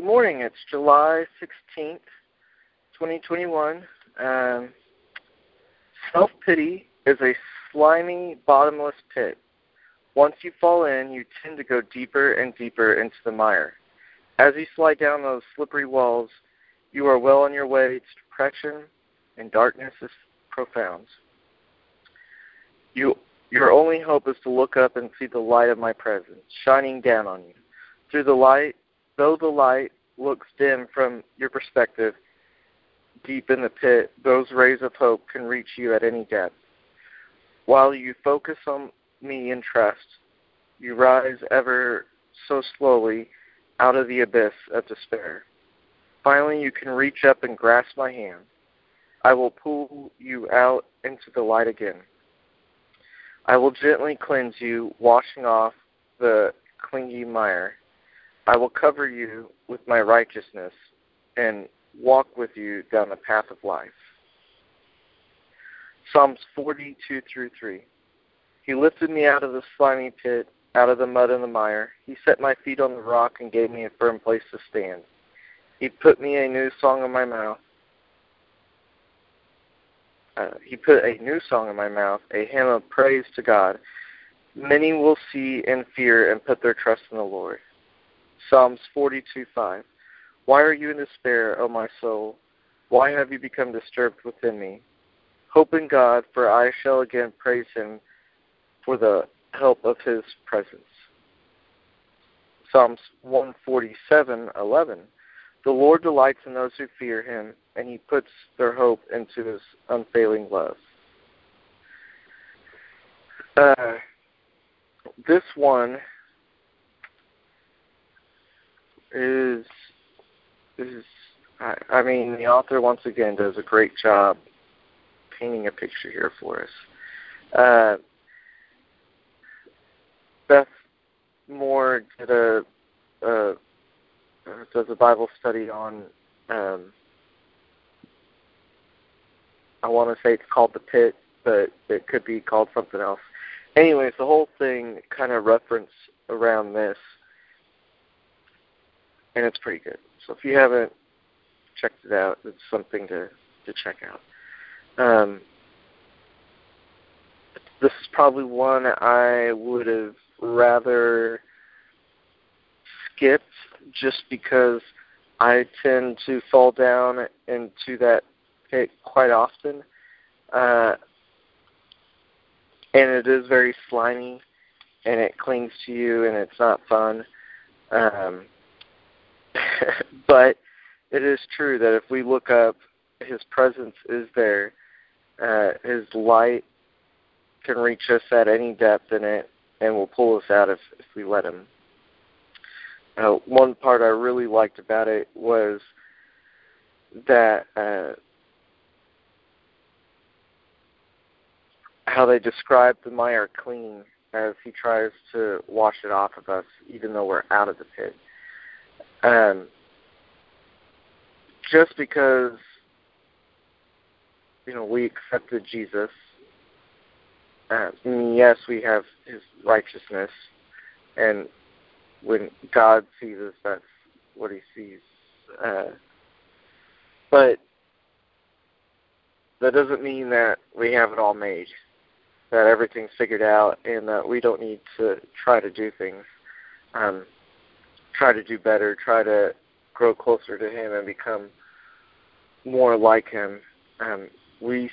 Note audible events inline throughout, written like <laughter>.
Good morning. It's July 16th, 2021. Um, Self pity is a slimy, bottomless pit. Once you fall in, you tend to go deeper and deeper into the mire. As you slide down those slippery walls, you are well on your way to depression, and darkness is profound. You, your only hope is to look up and see the light of my presence shining down on you. Through the light, though the light looks dim from your perspective, deep in the pit, those rays of hope can reach you at any depth. While you focus on me in trust, you rise ever so slowly out of the abyss of despair. Finally, you can reach up and grasp my hand. I will pull you out into the light again. I will gently cleanse you, washing off the clingy mire. I will cover you with my righteousness and walk with you down the path of life. Psalms 42 through 3. He lifted me out of the slimy pit, out of the mud and the mire. He set my feet on the rock and gave me a firm place to stand. He put me a new song in my mouth. Uh, he put a new song in my mouth, a hymn of praise to God. Many will see and fear and put their trust in the Lord. Psalms 42:5. Why are you in despair, O my soul? Why have you become disturbed within me? Hope in God, for I shall again praise him for the help of his presence. Psalms 147:11 The Lord delights in those who fear him, and he puts their hope into his unfailing love. Uh, this one is is I, I mean the author once again does a great job painting a picture here for us. Uh, Beth Moore did a, a does a Bible study on um, I want to say it's called the pit, but it could be called something else. Anyways, the whole thing kind of reference around this, and it's pretty good. So if you haven't checked it out, it's something to to check out. Um, this is probably one I would have rather skipped just because I tend to fall down into that pit quite often. Uh, and it is very slimy and it clings to you and it's not fun. Um, <laughs> but it is true that if we look up, His presence is there. Uh, his light can reach us at any depth in it and will pull us out if, if we let Him. Uh, one part I really liked about it was that uh, how they describe the mire clean as he tries to wash it off of us, even though we're out of the pit. Um, just because you know we accepted Jesus, uh, yes, we have His righteousness, and when God sees us, that's what He sees. Uh, but that doesn't mean that we have it all made, that everything's figured out, and that we don't need to try to do things. Um, try to do better, try to grow closer to Him and become more like Him. Um, we,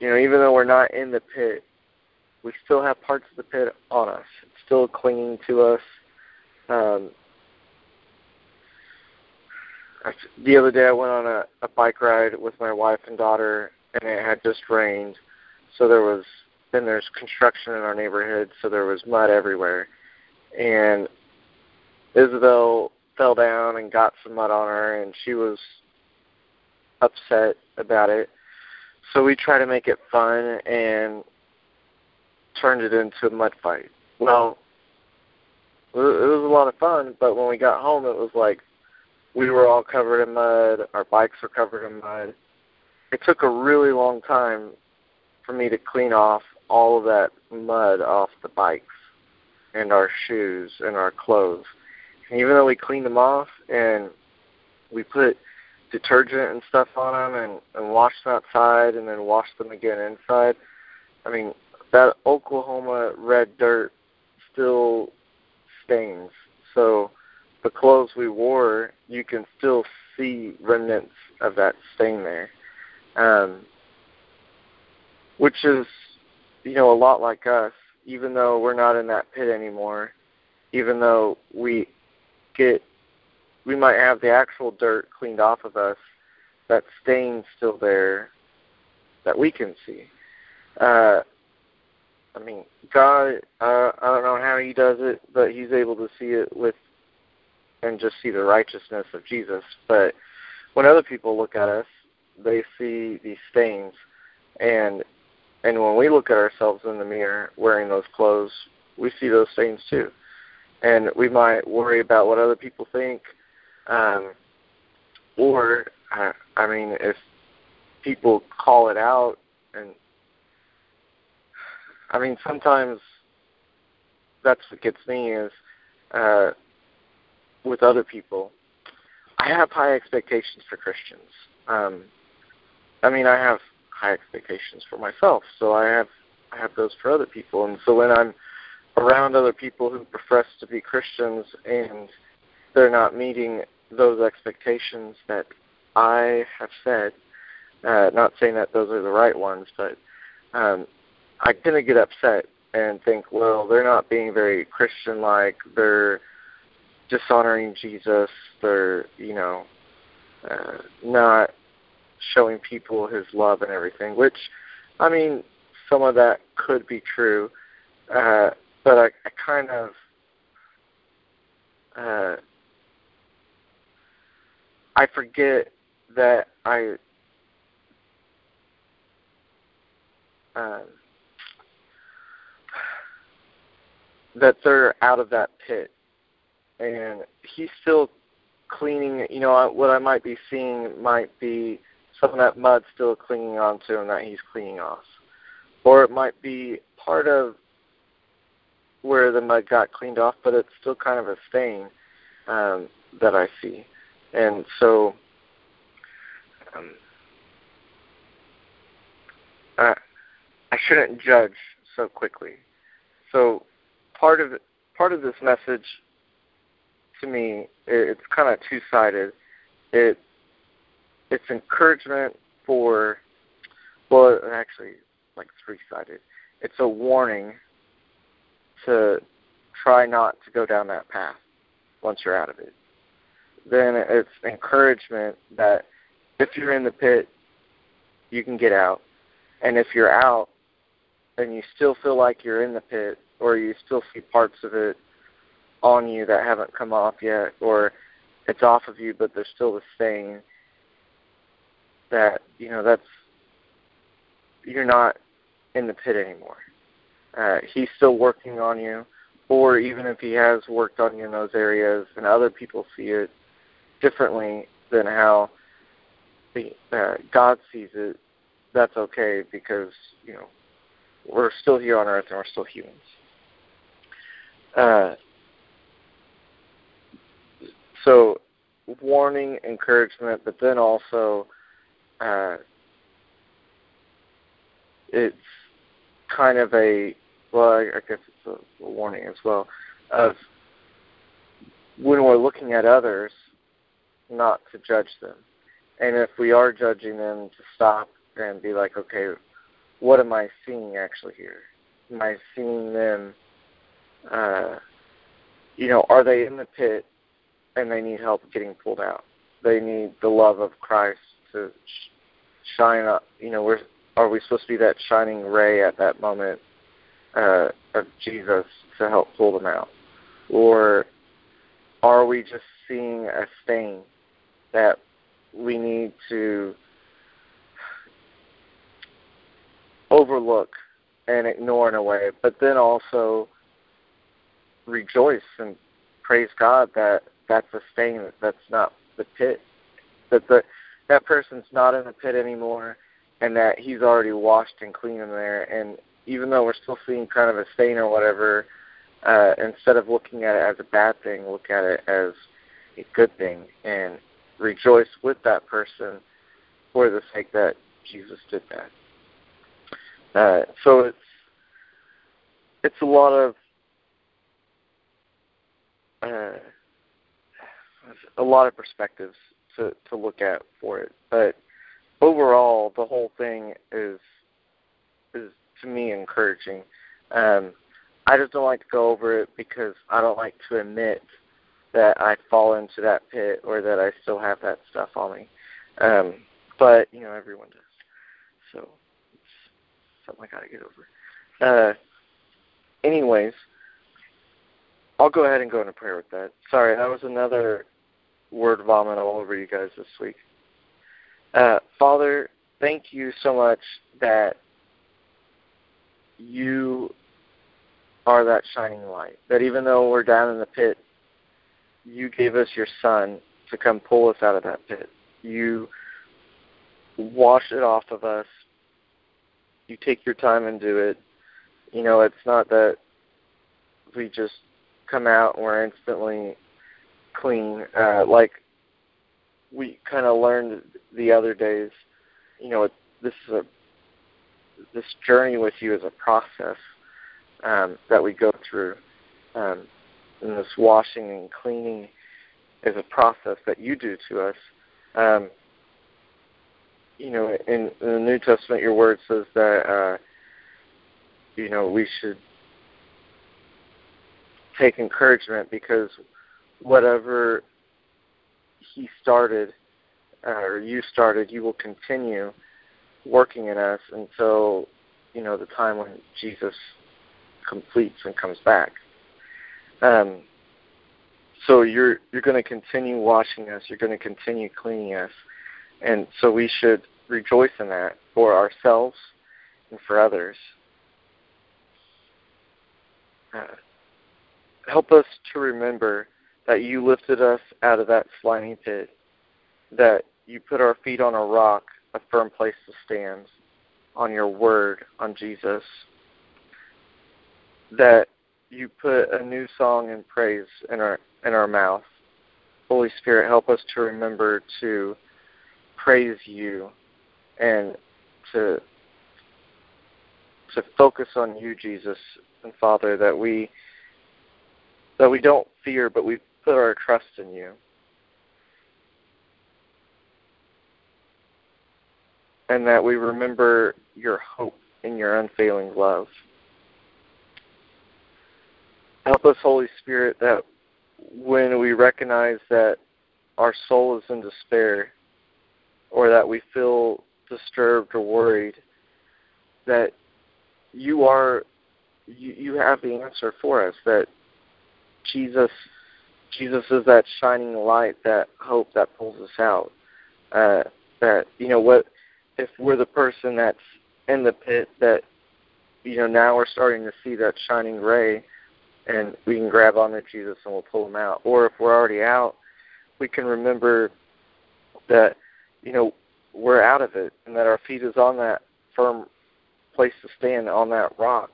you know, even though we're not in the pit, we still have parts of the pit on us. It's still clinging to us. Um, the other day, I went on a, a bike ride with my wife and daughter, and it had just rained, so there was then there's construction in our neighborhood, so there was mud everywhere, and Isabel fell down and got some mud on her, and she was upset about it. So we tried to make it fun and turned it into a mud fight. Well, it was a lot of fun, but when we got home, it was like we were all covered in mud. Our bikes were covered in mud. It took a really long time for me to clean off all of that mud off the bikes and our shoes and our clothes even though we clean them off and we put detergent and stuff on them and, and wash them outside and then wash them again inside, I mean, that Oklahoma red dirt still stains. So the clothes we wore, you can still see remnants of that stain there. Um, which is, you know, a lot like us, even though we're not in that pit anymore, even though we get, we might have the actual dirt cleaned off of us, that stain's still there that we can see. Uh, I mean, God, uh, I don't know how He does it, but He's able to see it with, and just see the righteousness of Jesus. But when other people look at us, they see these stains, and and when we look at ourselves in the mirror wearing those clothes, we see those stains too. And we might worry about what other people think, um, or uh, I mean, if people call it out and I mean, sometimes that's what gets me is uh, with other people. I have high expectations for Christians. Um, I mean, I have high expectations for myself, so I have I have those for other people. And so when I'm around other people who profess to be Christians and they're not meeting those expectations that I have said, uh, not saying that those are the right ones, but um, I tend to get upset and think, well, they're not being very Christian-like. They're dishonoring Jesus. They're, you know, uh, not showing people His love and everything. Which, I mean, some of that could be true, uh, but I, I kind of. Uh, I forget that I uh, that they're out of that pit, and he's still cleaning. You know, what I might be seeing might be some of that mud still clinging onto him that he's cleaning off, or it might be part of where the mud got cleaned off, but it's still kind of a stain um, that I see, and so. Um, I, I shouldn't judge so quickly. So part of part of this message to me it's kind of two sided. It it's encouragement for well actually like three sided. It's a warning to try not to go down that path once you're out of it. Then it's encouragement that if you're in the pit, you can get out. And if you're out and you still feel like you're in the pit, or you still see parts of it on you that haven't come off yet, or it's off of you but there's still the stain, that you know that's you're not in the pit anymore. Uh, he's still working on you, or even if he has worked on you in those areas, and other people see it differently than how the, uh, God sees it, that's okay because you know we're still here on earth and we're still humans. Uh, so, warning, encouragement, but then also uh, it's kind of a well, I, I guess it's a, a warning as well of when we're looking at others, not to judge them, and if we are judging them, to stop and be like, okay, what am I seeing actually here? Am I seeing them? Uh, you know, are they in the pit and they need help getting pulled out? They need the love of Christ to shine up. You know, we're are we supposed to be that shining ray at that moment uh, of Jesus to help pull them out, or are we just seeing a stain that we need to overlook and ignore in a way, but then also rejoice and praise God that that's a stain, that's not the pit, that the that person's not in the pit anymore, and that He's already washed and cleaned in there. And even though we're still seeing kind of a stain or whatever, uh, instead of looking at it as a bad thing, look at it as a good thing and rejoice with that person for the sake that Jesus did that. Uh, so it's it's a lot of uh, a lot of perspectives to to look at for it, but overall, the whole thing is is to me encouraging. Um, I just don't like to go over it because I don't like to admit that I fall into that pit or that I still have that stuff on me. Um, but you know, everyone does. So it's something I got to get over. Uh, anyways, I'll go ahead and go into prayer with that. Sorry, that was another word vomit all over you guys this week. Uh, Father, thank you so much that you are that shining light. That even though we're down in the pit, you gave us your Son to come pull us out of that pit. You wash it off of us. You take your time and do it. You know, it's not that we just come out and we're instantly clean. Uh, like we kind of learned the other days, you know, this is a this journey with you is a process um, that we go through. Um, and this washing and cleaning is a process that you do to us. Um, you know, in, in the New Testament, your word says that uh, you know we should take encouragement because whatever he started uh, or you started, you will continue working in us until you know the time when Jesus completes and comes back. Um, so you're you're going to continue washing us. You're going to continue cleaning us, and so we should rejoice in that for ourselves and for others. Uh, help us to remember that you lifted us out of that slimy pit, that you put our feet on a rock, a firm place to stand, on your word, on Jesus, that you put a new song and praise in our in our mouth. Holy Spirit, help us to remember to praise you and to to focus on you, Jesus and Father, that we that we don't fear, but we put our trust in you. And that we remember your hope and your unfailing love. Help us, Holy Spirit, that when we recognize that our soul is in despair or that we feel disturbed or worried, that you are you, have the answer for us, that Jesus Jesus is that shining light, that hope that pulls us out. Uh, that you know what if we're the person that's in the pit that you know now we're starting to see that shining ray and we can grab onto Jesus and we'll pull him out. Or if we're already out, we can remember that you know we're out of it and that our feet is on that firm place to stand on that rock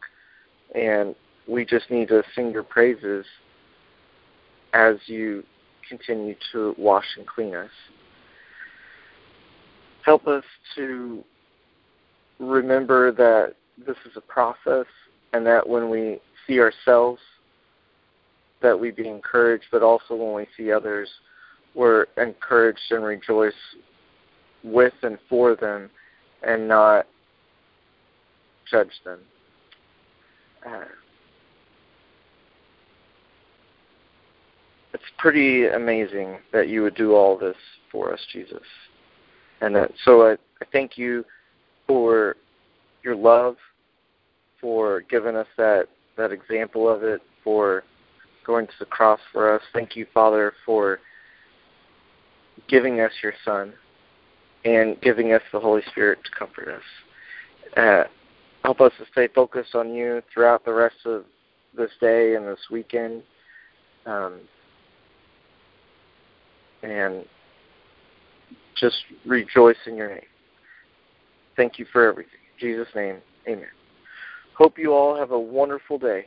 and we just need to sing your praises as you continue to wash and clean us. Help us to remember that this is a process and that when we see ourselves that we be encouraged, but also when we see others, we're encouraged and rejoice with and for them and not judge them. Uh, it's pretty amazing that you would do all this for us, Jesus. And that, so I, I thank you for your love, for giving us that, that example of it, for going to the cross for us. Thank you, Father, for giving us your Son and giving us the Holy Spirit to comfort us. Uh, help us to stay focused on you throughout the rest of this day and this weekend. Um, and just rejoice in your name. Thank you for everything. In Jesus' name, amen. Hope you all have a wonderful day.